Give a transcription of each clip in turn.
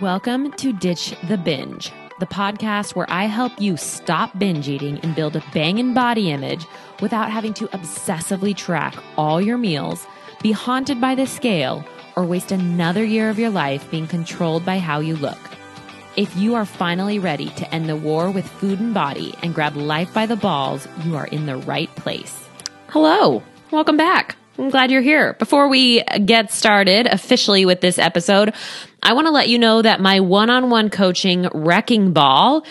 Welcome to Ditch the Binge, the podcast where I help you stop binge eating and build a banging body image without having to obsessively track all your meals, be haunted by the scale, or waste another year of your life being controlled by how you look. If you are finally ready to end the war with food and body and grab life by the balls, you are in the right place. Hello, welcome back. I'm glad you're here. Before we get started officially with this episode, I want to let you know that my one on one coaching Wrecking Ball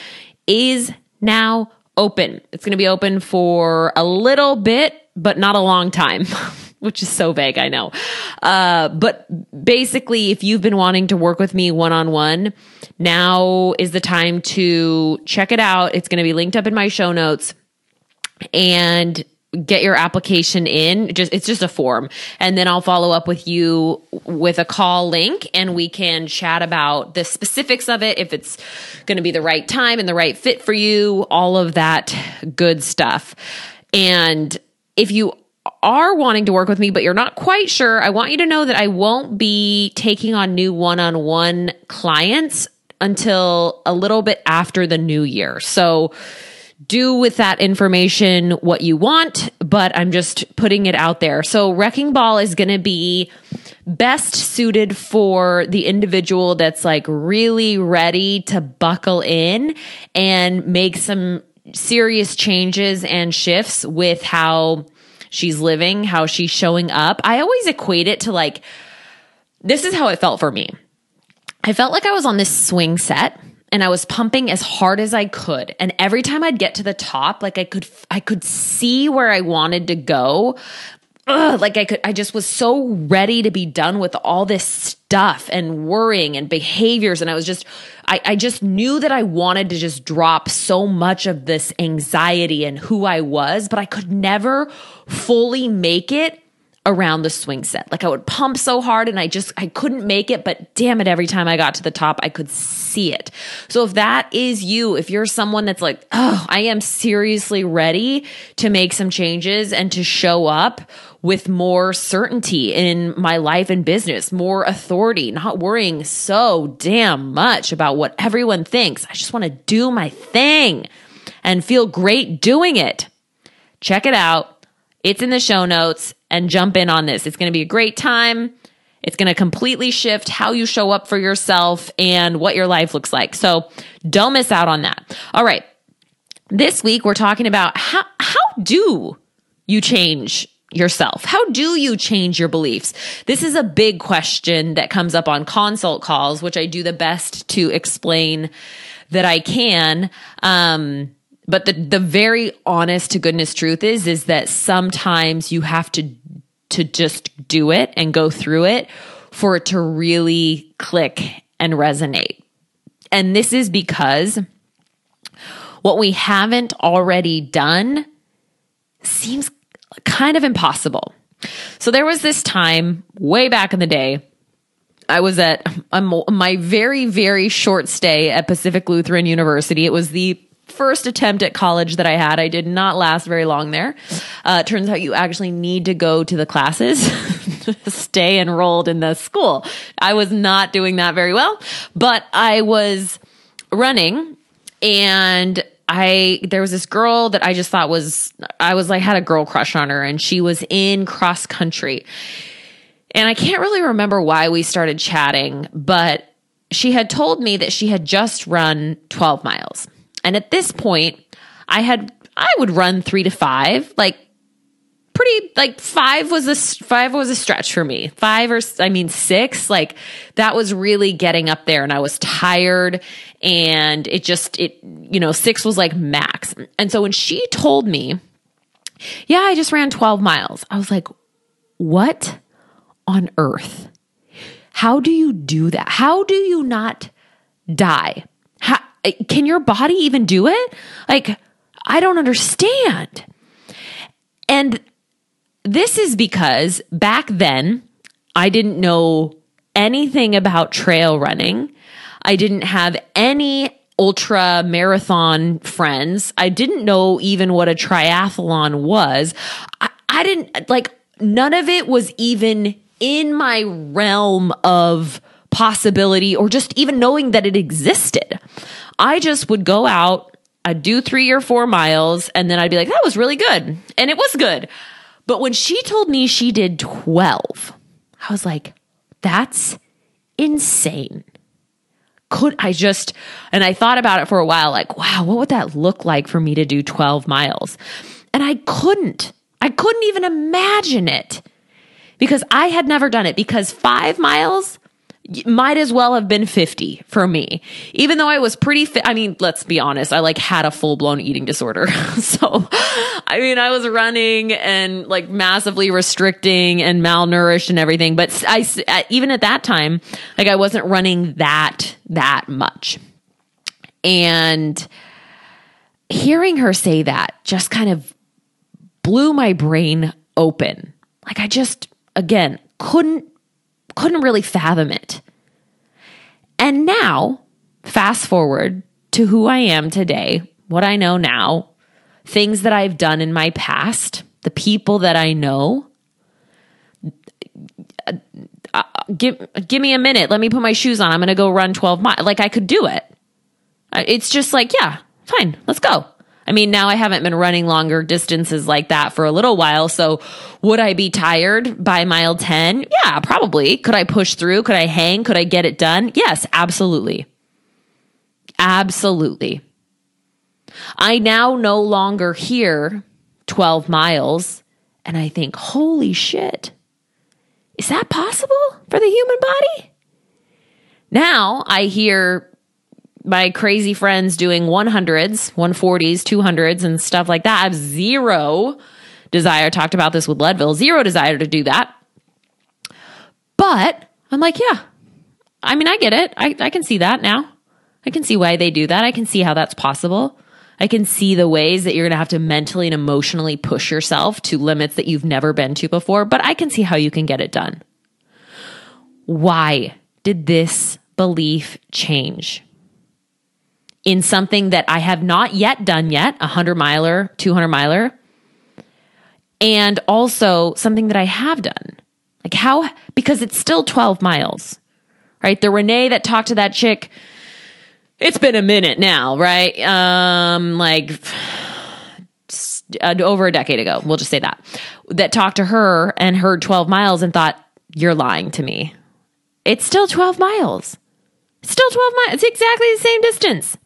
is now open. It's going to be open for a little bit, but not a long time. Which is so vague, I know. Uh, but basically, if you've been wanting to work with me one on one, now is the time to check it out. It's going to be linked up in my show notes. And get your application in just it's just a form. And then I'll follow up with you with a call link and we can chat about the specifics of it if it's going to be the right time and the right fit for you all of that good stuff. And if you are wanting to work with me but you're not quite sure I want you to know that I won't be taking on new one-on-one clients until a little bit after the new year. So do with that information what you want, but I'm just putting it out there. So, Wrecking Ball is going to be best suited for the individual that's like really ready to buckle in and make some serious changes and shifts with how she's living, how she's showing up. I always equate it to like, this is how it felt for me. I felt like I was on this swing set and I was pumping as hard as I could. And every time I'd get to the top, like I could, I could see where I wanted to go. Ugh, like I could, I just was so ready to be done with all this stuff and worrying and behaviors. And I was just, I, I just knew that I wanted to just drop so much of this anxiety and who I was, but I could never fully make it around the swing set. Like I would pump so hard and I just I couldn't make it, but damn it every time I got to the top I could see it. So if that is you, if you're someone that's like, "Oh, I am seriously ready to make some changes and to show up with more certainty in my life and business, more authority, not worrying so damn much about what everyone thinks. I just want to do my thing and feel great doing it." Check it out. It's in the show notes and jump in on this. It's going to be a great time. It's going to completely shift how you show up for yourself and what your life looks like. So don't miss out on that. All right. This week we're talking about how how do you change yourself? How do you change your beliefs? This is a big question that comes up on consult calls, which I do the best to explain that I can. Um, but the the very honest to goodness truth is is that sometimes you have to to just do it and go through it for it to really click and resonate. And this is because what we haven't already done seems kind of impossible. So there was this time way back in the day. I was at my very, very short stay at Pacific Lutheran University. It was the first attempt at college that I had. I did not last very long there. Uh, turns out you actually need to go to the classes stay enrolled in the school. I was not doing that very well, but I was running and I there was this girl that I just thought was I was like had a girl crush on her and she was in cross country. And I can't really remember why we started chatting, but she had told me that she had just run 12 miles. And at this point, I had I would run 3 to 5, like pretty like 5 was a 5 was a stretch for me. 5 or I mean 6, like that was really getting up there and I was tired and it just it you know, 6 was like max. And so when she told me, "Yeah, I just ran 12 miles." I was like, "What on earth? How do you do that? How do you not die?" Can your body even do it? Like, I don't understand. And this is because back then, I didn't know anything about trail running. I didn't have any ultra marathon friends. I didn't know even what a triathlon was. I, I didn't like, none of it was even in my realm of possibility or just even knowing that it existed. I just would go out, I'd do three or four miles, and then I'd be like, that was really good. And it was good. But when she told me she did 12, I was like, that's insane. Could I just, and I thought about it for a while, like, wow, what would that look like for me to do 12 miles? And I couldn't. I couldn't even imagine it because I had never done it because five miles might as well have been 50 for me. Even though I was pretty fit. I mean, let's be honest. I like had a full blown eating disorder. so, I mean, I was running and like massively restricting and malnourished and everything. But I, uh, even at that time, like I wasn't running that, that much. And hearing her say that just kind of blew my brain open. Like I just, again, couldn't couldn't really fathom it. And now, fast forward to who I am today, what I know now, things that I've done in my past, the people that I know. Uh, give give me a minute. Let me put my shoes on. I'm going to go run 12 miles. Like I could do it. It's just like, yeah, fine. Let's go. I mean, now I haven't been running longer distances like that for a little while. So would I be tired by mile 10? Yeah, probably. Could I push through? Could I hang? Could I get it done? Yes, absolutely. Absolutely. I now no longer hear 12 miles and I think, holy shit, is that possible for the human body? Now I hear my crazy friends doing 100s, 140s, 200s, and stuff like that. I have zero desire. Talked about this with Leadville, zero desire to do that. But I'm like, yeah, I mean, I get it. I, I can see that now. I can see why they do that. I can see how that's possible. I can see the ways that you're going to have to mentally and emotionally push yourself to limits that you've never been to before, but I can see how you can get it done. Why did this belief change? In something that I have not yet done yet, a 100 miler, 200 miler, and also something that I have done. Like how, because it's still 12 miles, right? The Renee that talked to that chick, it's been a minute now, right? Um, like over a decade ago, we'll just say that, that talked to her and heard 12 miles and thought, you're lying to me. It's still 12 miles. still 12 miles. It's exactly the same distance.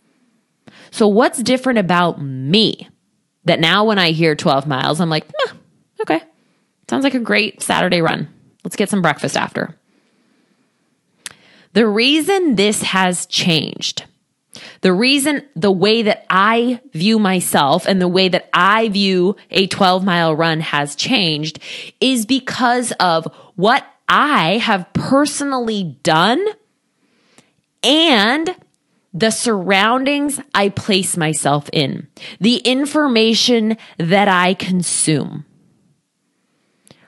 So, what's different about me that now when I hear 12 miles, I'm like, eh, okay, sounds like a great Saturday run. Let's get some breakfast after. The reason this has changed, the reason the way that I view myself and the way that I view a 12 mile run has changed is because of what I have personally done and the surroundings I place myself in, the information that I consume.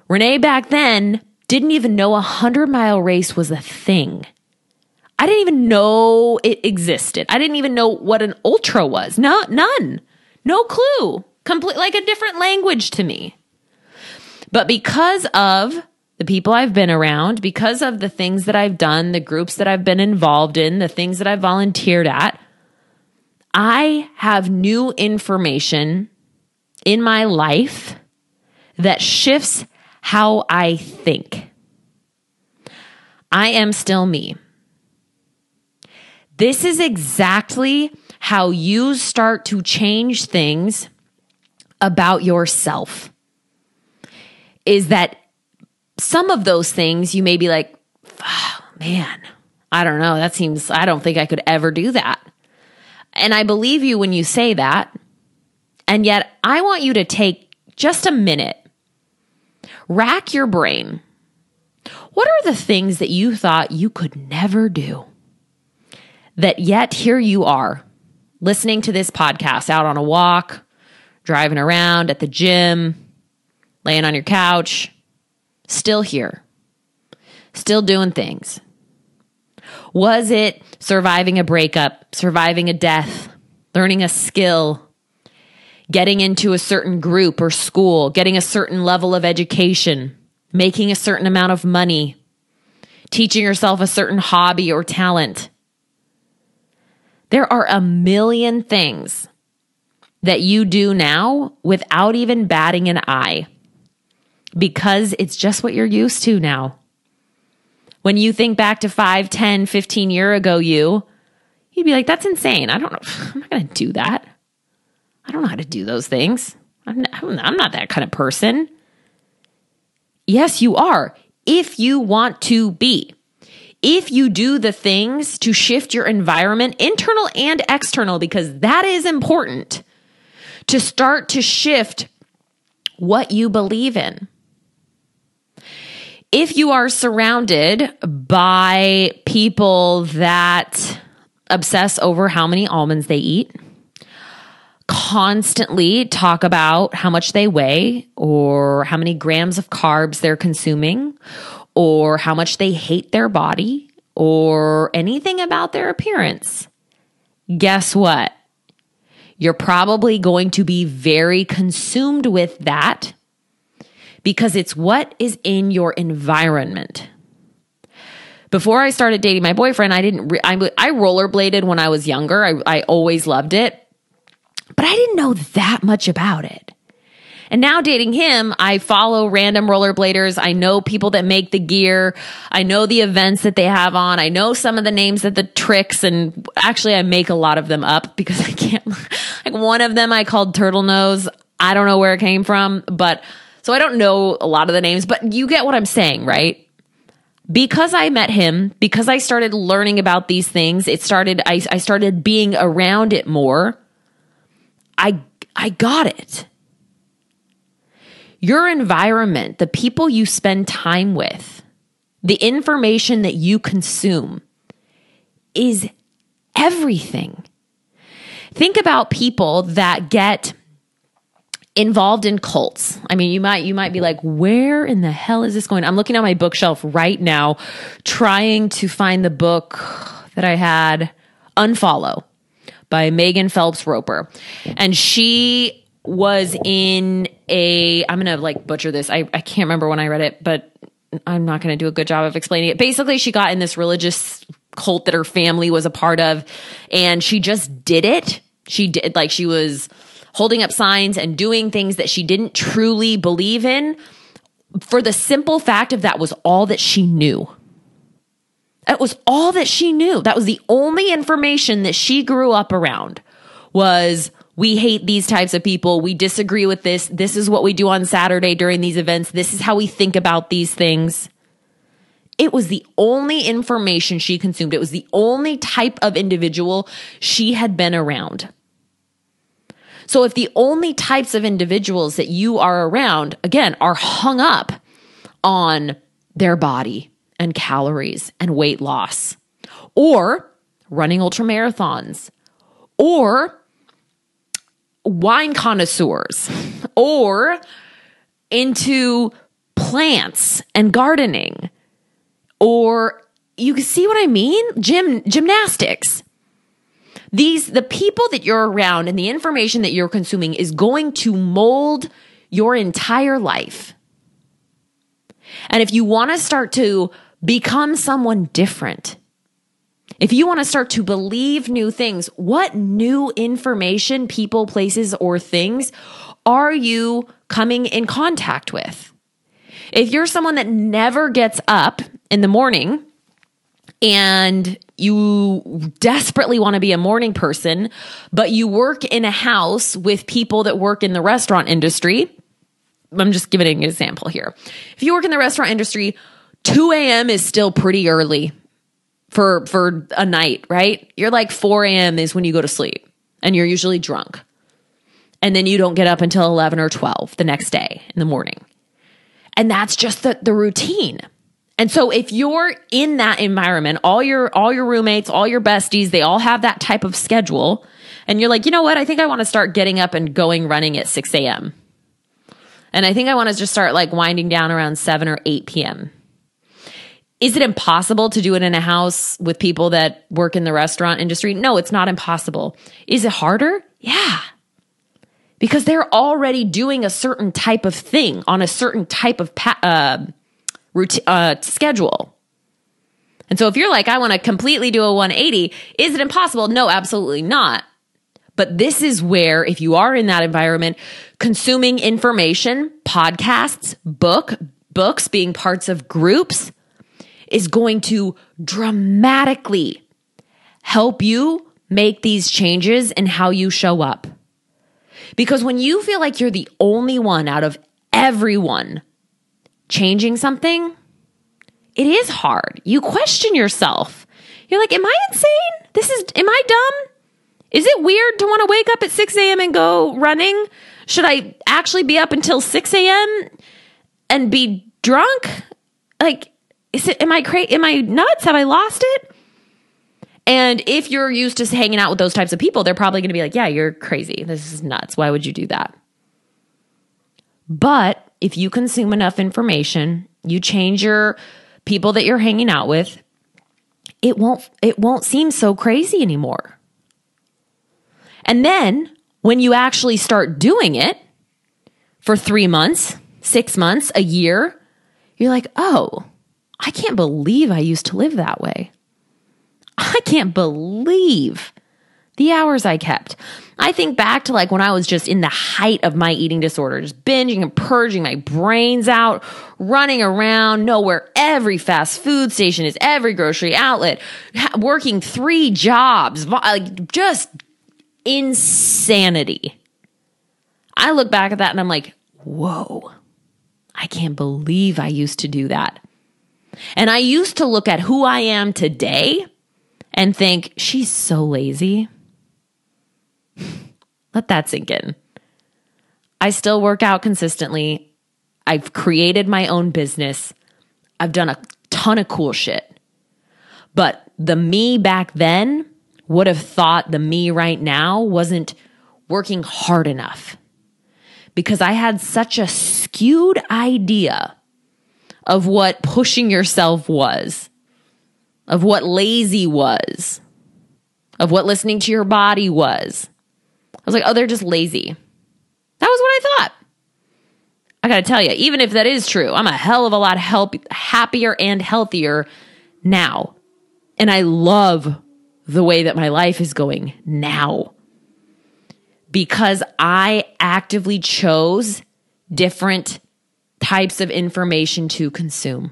Renee back then didn't even know a hundred mile race was a thing. I didn't even know it existed. I didn't even know what an ultra was. No, none. No clue. Complete like a different language to me. But because of the people I've been around, because of the things that I've done, the groups that I've been involved in, the things that I've volunteered at, I have new information in my life that shifts how I think. I am still me. This is exactly how you start to change things about yourself. Is that some of those things you may be like, oh, man, I don't know. That seems, I don't think I could ever do that. And I believe you when you say that. And yet, I want you to take just a minute, rack your brain. What are the things that you thought you could never do? That yet here you are, listening to this podcast out on a walk, driving around at the gym, laying on your couch, still here, still doing things? Was it surviving a breakup, surviving a death, learning a skill, getting into a certain group or school, getting a certain level of education, making a certain amount of money, teaching yourself a certain hobby or talent. There are a million things that you do now without even batting an eye because it's just what you're used to now. When you think back to 5, 10, 15 year ago you, you'd be like, that's insane. I don't know. I'm not going to do that. I don't know how to do those things. I'm not, I'm not that kind of person. Yes, you are. If you want to be. If you do the things to shift your environment, internal and external, because that is important to start to shift what you believe in. If you are surrounded by people that obsess over how many almonds they eat, constantly talk about how much they weigh or how many grams of carbs they're consuming or how much they hate their body or anything about their appearance, guess what? You're probably going to be very consumed with that because it's what is in your environment. Before I started dating my boyfriend, I didn't, re- I, I rollerbladed when I was younger. I, I always loved it, but I didn't know that much about it. And now dating him, I follow random rollerbladers. I know people that make the gear. I know the events that they have on. I know some of the names of the tricks. And actually, I make a lot of them up because I can't. Like one of them I called Turtle Nose. I don't know where it came from, but so I don't know a lot of the names, but you get what I'm saying, right? because I met him, because I started learning about these things, it started, I, I started being around it more. I, I got it. Your environment, the people you spend time with, the information that you consume is everything. Think about people that get involved in cults. I mean, you might you might be like, "Where in the hell is this going?" I'm looking on my bookshelf right now trying to find the book that I had Unfollow by Megan Phelps Roper. And she was in a I'm gonna like butcher this. I, I can't remember when I read it, but I'm not gonna do a good job of explaining it. Basically, she got in this religious cult that her family was a part of, and she just did it. She did like she was holding up signs and doing things that she didn't truly believe in for the simple fact of that was all that she knew. That was all that she knew. That was the only information that she grew up around was we hate these types of people. We disagree with this. This is what we do on Saturday during these events. This is how we think about these things. It was the only information she consumed. It was the only type of individual she had been around. So if the only types of individuals that you are around, again, are hung up on their body and calories and weight loss, or running ultra marathons, or wine connoisseurs or into plants and gardening or you can see what I mean? Gym gymnastics. These the people that you're around and the information that you're consuming is going to mold your entire life. And if you want to start to become someone different, if you want to start to believe new things, what new information, people, places, or things are you coming in contact with? If you're someone that never gets up in the morning and you desperately want to be a morning person, but you work in a house with people that work in the restaurant industry, I'm just giving an example here. If you work in the restaurant industry, 2 a.m. is still pretty early for for a night, right? You're like 4 a.m. is when you go to sleep and you're usually drunk. And then you don't get up until 11 or 12 the next day in the morning. And that's just the, the routine. And so if you're in that environment, all your all your roommates, all your besties, they all have that type of schedule, and you're like, you know what? I think I want to start getting up and going running at 6 a.m. And I think I want to just start like winding down around 7 or 8 p.m. Is it impossible to do it in a house with people that work in the restaurant industry? No, it's not impossible. Is it harder? Yeah. Because they're already doing a certain type of thing on a certain type of pa- uh, routine, uh, schedule. And so if you're like, I want to completely do a 180, is it impossible? No, absolutely not. But this is where, if you are in that environment, consuming information, podcasts, book, books being parts of groups is going to dramatically help you make these changes in how you show up. Because when you feel like you're the only one out of everyone changing something, it is hard. You question yourself. You're like, am I insane? This is, am I dumb? Is it weird to want to wake up at 6 a.m. and go running? Should I actually be up until 6 a.m. and be drunk? Like, is it, am I crazy? Am I nuts? Have I lost it? And if you're used to hanging out with those types of people, they're probably going to be like, yeah, you're crazy. This is nuts. Why would you do that? But if you consume enough information, you change your people that you're hanging out with, it won't it won't seem so crazy anymore. And then when you actually start doing it for 3 months, 6 months, a year, you're like, "Oh, I can't believe I used to live that way." I can't believe the hours I kept. I think back to like when I was just in the height of my eating disorder, just binging and purging my brains out, running around, nowhere every fast food station is, every grocery outlet, working three jobs, like just insanity. I look back at that and I'm like, whoa, I can't believe I used to do that. And I used to look at who I am today and think, she's so lazy. Let that sink in. I still work out consistently. I've created my own business. I've done a ton of cool shit. But the me back then would have thought the me right now wasn't working hard enough because I had such a skewed idea of what pushing yourself was, of what lazy was, of what listening to your body was. I was like, oh, they're just lazy. That was what I thought. I gotta tell you, even if that is true, I'm a hell of a lot help, happier and healthier now. And I love the way that my life is going now because I actively chose different types of information to consume.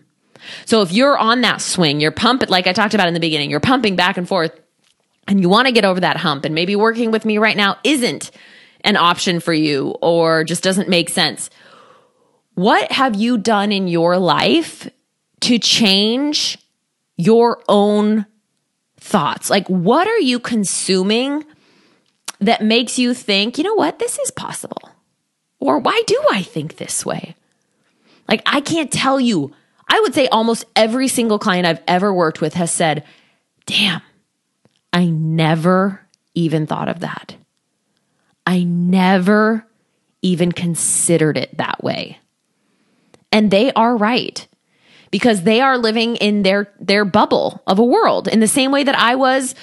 So if you're on that swing, you're pumping, like I talked about in the beginning, you're pumping back and forth and you want to get over that hump and maybe working with me right now isn't an option for you or just doesn't make sense. What have you done in your life to change your own thoughts? Like, what are you consuming that makes you think, you know what, this is possible? Or why do I think this way? Like, I can't tell you. I would say almost every single client I've ever worked with has said, damn, I never even thought of that. I never even considered it that way. And they are right because they are living in their their bubble of a world in the same way that I was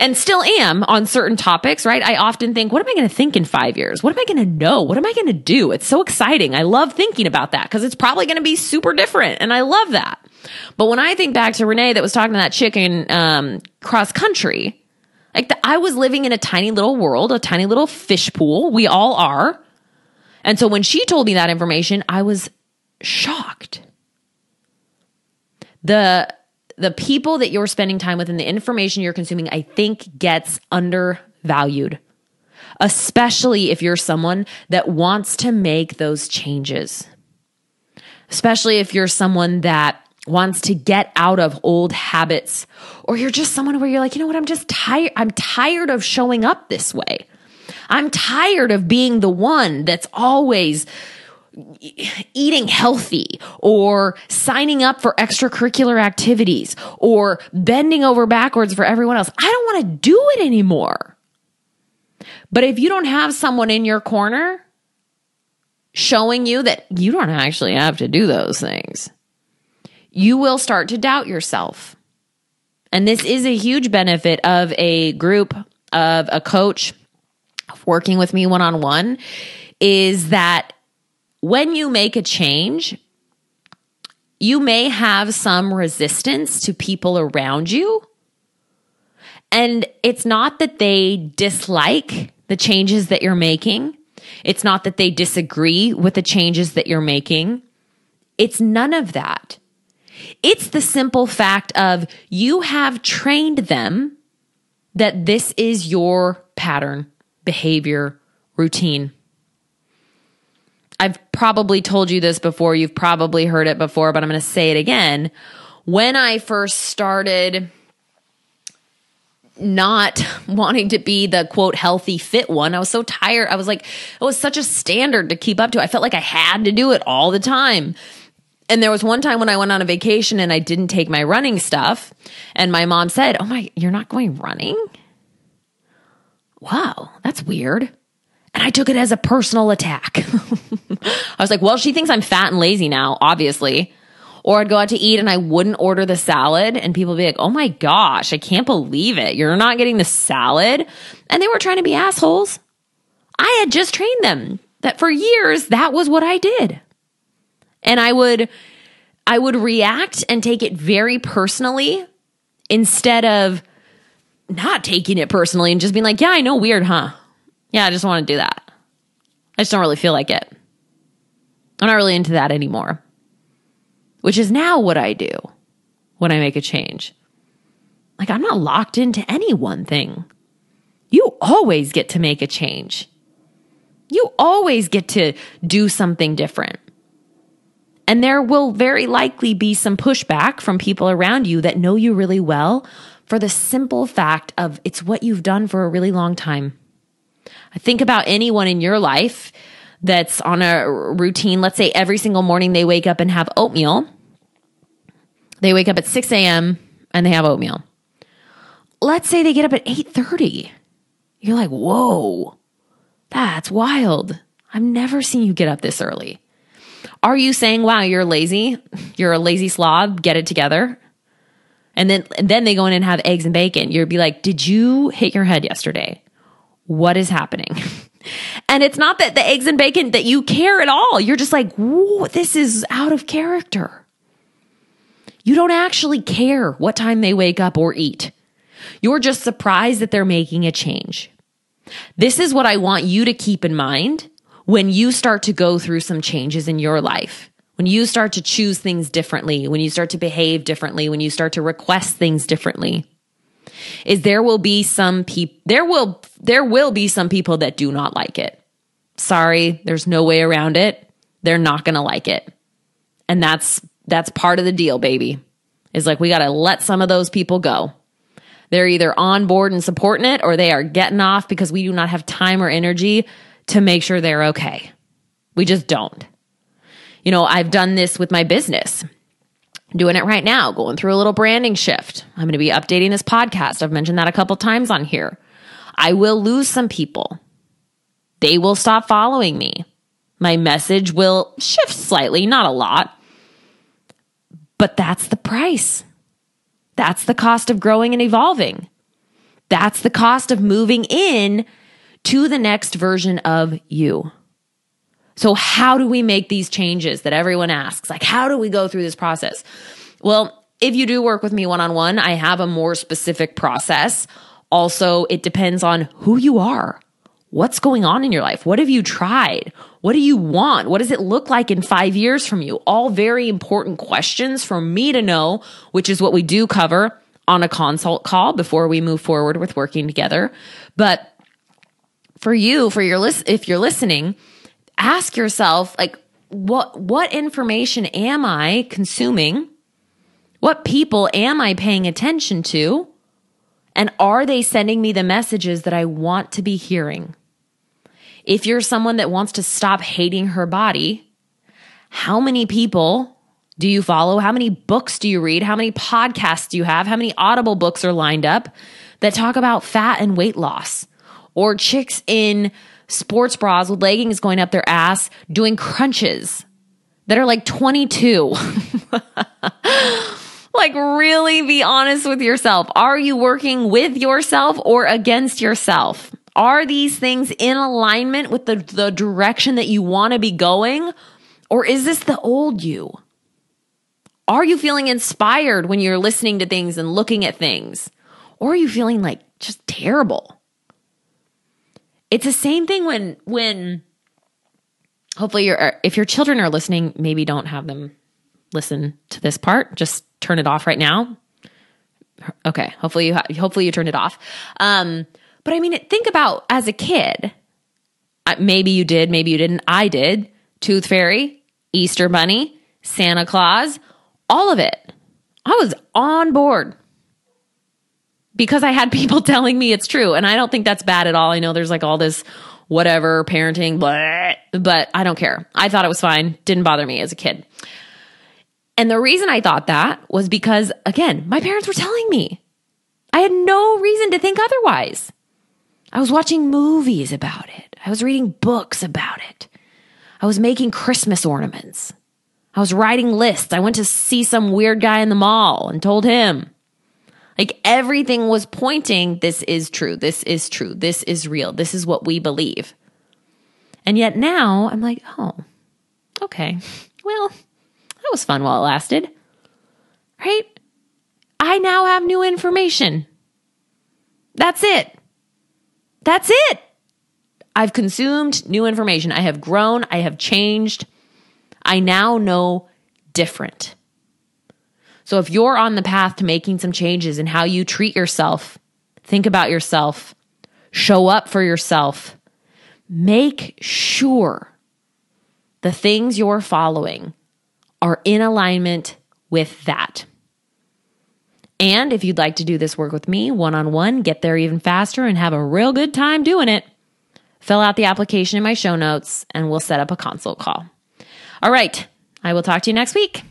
and still am on certain topics, right? I often think, what am I going to think in 5 years? What am I going to know? What am I going to do? It's so exciting. I love thinking about that because it's probably going to be super different and I love that. But when I think back to Renee that was talking to that chicken, um, cross country, like the, I was living in a tiny little world, a tiny little fish pool. We all are. And so when she told me that information, I was shocked. The the people that you're spending time with and the information you're consuming, I think gets undervalued. Especially if you're someone that wants to make those changes. Especially if you're someone that wants to get out of old habits or you're just someone where you're like, you know what, I'm just tired. I'm tired of showing up this way. I'm tired of being the one that's always eating healthy or signing up for extracurricular activities or bending over backwards for everyone else. I don't want to do it anymore. But if you don't have someone in your corner showing you that you don't actually have to do those things, you will start to doubt yourself. And this is a huge benefit of a group of a coach working with me one on one is that when you make a change, you may have some resistance to people around you. And it's not that they dislike the changes that you're making. It's not that they disagree with the changes that you're making. It's none of that. It's the simple fact of you have trained them that this is your pattern, behavior, routine. I've probably told you this before. You've probably heard it before, but I'm going to say it again. When I first started not wanting to be the quote healthy fit one, I was so tired. I was like, it was such a standard to keep up to. I felt like I had to do it all the time. And there was one time when I went on a vacation and I didn't take my running stuff. And my mom said, Oh my, you're not going running? Wow, that's weird. And I took it as a personal attack. I was like, well, she thinks I'm fat and lazy now, obviously. Or I'd go out to eat and I wouldn't order the salad and people be like, oh my gosh, I can't believe it. You're not getting the salad. And they were trying to be assholes. I had just trained them that for years, that was what I did. And I would, I would react and take it very personally instead of not taking it personally and just being like, yeah, I know, weird, huh? Yeah, I just want to do that. I just don't really feel like it. I'm not really into that anymore, which is now what I do when I make a change. Like, I'm not locked into any one thing. You always get to make a change. You always get to do something different. And there will very likely be some pushback from people around you that know you really well for the simple fact of it's what you've done for a really long time. I think about anyone in your life that's on a routine. Let's say every single morning they wake up and have oatmeal. They wake up at 6 a.m. and they have oatmeal. Let's say they get up at 8:30. You're like, whoa, that's wild. I've never seen you get up this early. Are you saying, wow, you're lazy? You're a lazy slob, get it together? And then and then they go in and have eggs and bacon. You'd be like, did you hit your head yesterday? What is happening? and it's not that the eggs and bacon that you care at all. You're just like, whoa, this is out of character. You don't actually care what time they wake up or eat. You're just surprised that they're making a change. This is what I want you to keep in mind when you start to go through some changes in your life. When you start to choose things differently, when you start to behave differently, when you start to request things differently is there will be some people there will there will be some people that do not like it. Sorry, there's no way around it. They're not going to like it. And that's that's part of the deal, baby. Is like we got to let some of those people go. They're either on board and supporting it or they are getting off because we do not have time or energy to make sure they're okay. We just don't. You know, I've done this with my business doing it right now, going through a little branding shift. I'm going to be updating this podcast. I've mentioned that a couple times on here. I will lose some people. They will stop following me. My message will shift slightly, not a lot. But that's the price. That's the cost of growing and evolving. That's the cost of moving in to the next version of you. So how do we make these changes that everyone asks? Like, how do we go through this process? Well, if you do work with me one on one, I have a more specific process. Also, it depends on who you are. What's going on in your life? What have you tried? What do you want? What does it look like in five years from you? All very important questions for me to know, which is what we do cover on a consult call before we move forward with working together. But for you, for your list, if you're listening, ask yourself like what what information am I consuming? What people am I paying attention to? And are they sending me the messages that I want to be hearing? If you're someone that wants to stop hating her body, how many people do you follow? How many books do you read? How many podcasts do you have? How many audible books are lined up that talk about fat and weight loss? Or chicks in sports bras with leggings going up their ass doing crunches that are like 22. like, really be honest with yourself. Are you working with yourself or against yourself? Are these things in alignment with the, the direction that you want to be going? Or is this the old you? Are you feeling inspired when you're listening to things and looking at things? Or are you feeling like just terrible? It's the same thing when when hopefully your if your children are listening, maybe don't have them listen to this part. Just turn it off right now. Okay, hopefully you ha- hopefully you turned it off. Um, but I mean, think about as a kid. Maybe you did, maybe you didn't. I did. Tooth Fairy, Easter Bunny, Santa Claus, all of it. I was on board because I had people telling me it's true. And I don't think that's bad at all. I know there's like all this whatever parenting, blah, but I don't care. I thought it was fine. Didn't bother me as a kid. And the reason I thought that was because, again, my parents were telling me. I had no reason to think otherwise. I was watching movies about it. I was reading books about it. I was making Christmas ornaments. I was writing lists. I went to see some weird guy in the mall and told him. Like everything was pointing, this is true. This is true. This is real. This is what we believe. And yet now I'm like, oh, okay. Well, that was fun while it lasted. Right? I now have new information. That's it. That's it. I've consumed new information. I have grown. I have changed. I now know different. So if you're on the path to making some changes in how you treat yourself, think about yourself, show up for yourself, make sure the things you're following are in alignment with that. And if you'd like to do this work with me one on one, get there even faster and have a real good time doing it, fill out the application in my show notes and we'll set up a consult call. All right. I will talk to you next week.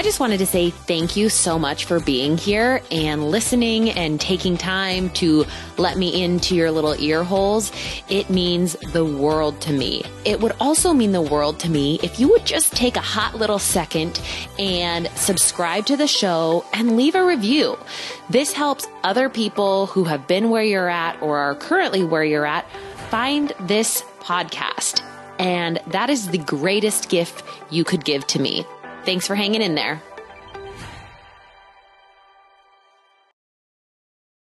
I just wanted to say thank you so much for being here and listening and taking time to let me into your little ear holes. It means the world to me. It would also mean the world to me if you would just take a hot little second and subscribe to the show and leave a review. This helps other people who have been where you're at or are currently where you're at find this podcast. And that is the greatest gift you could give to me. Thanks for hanging in there.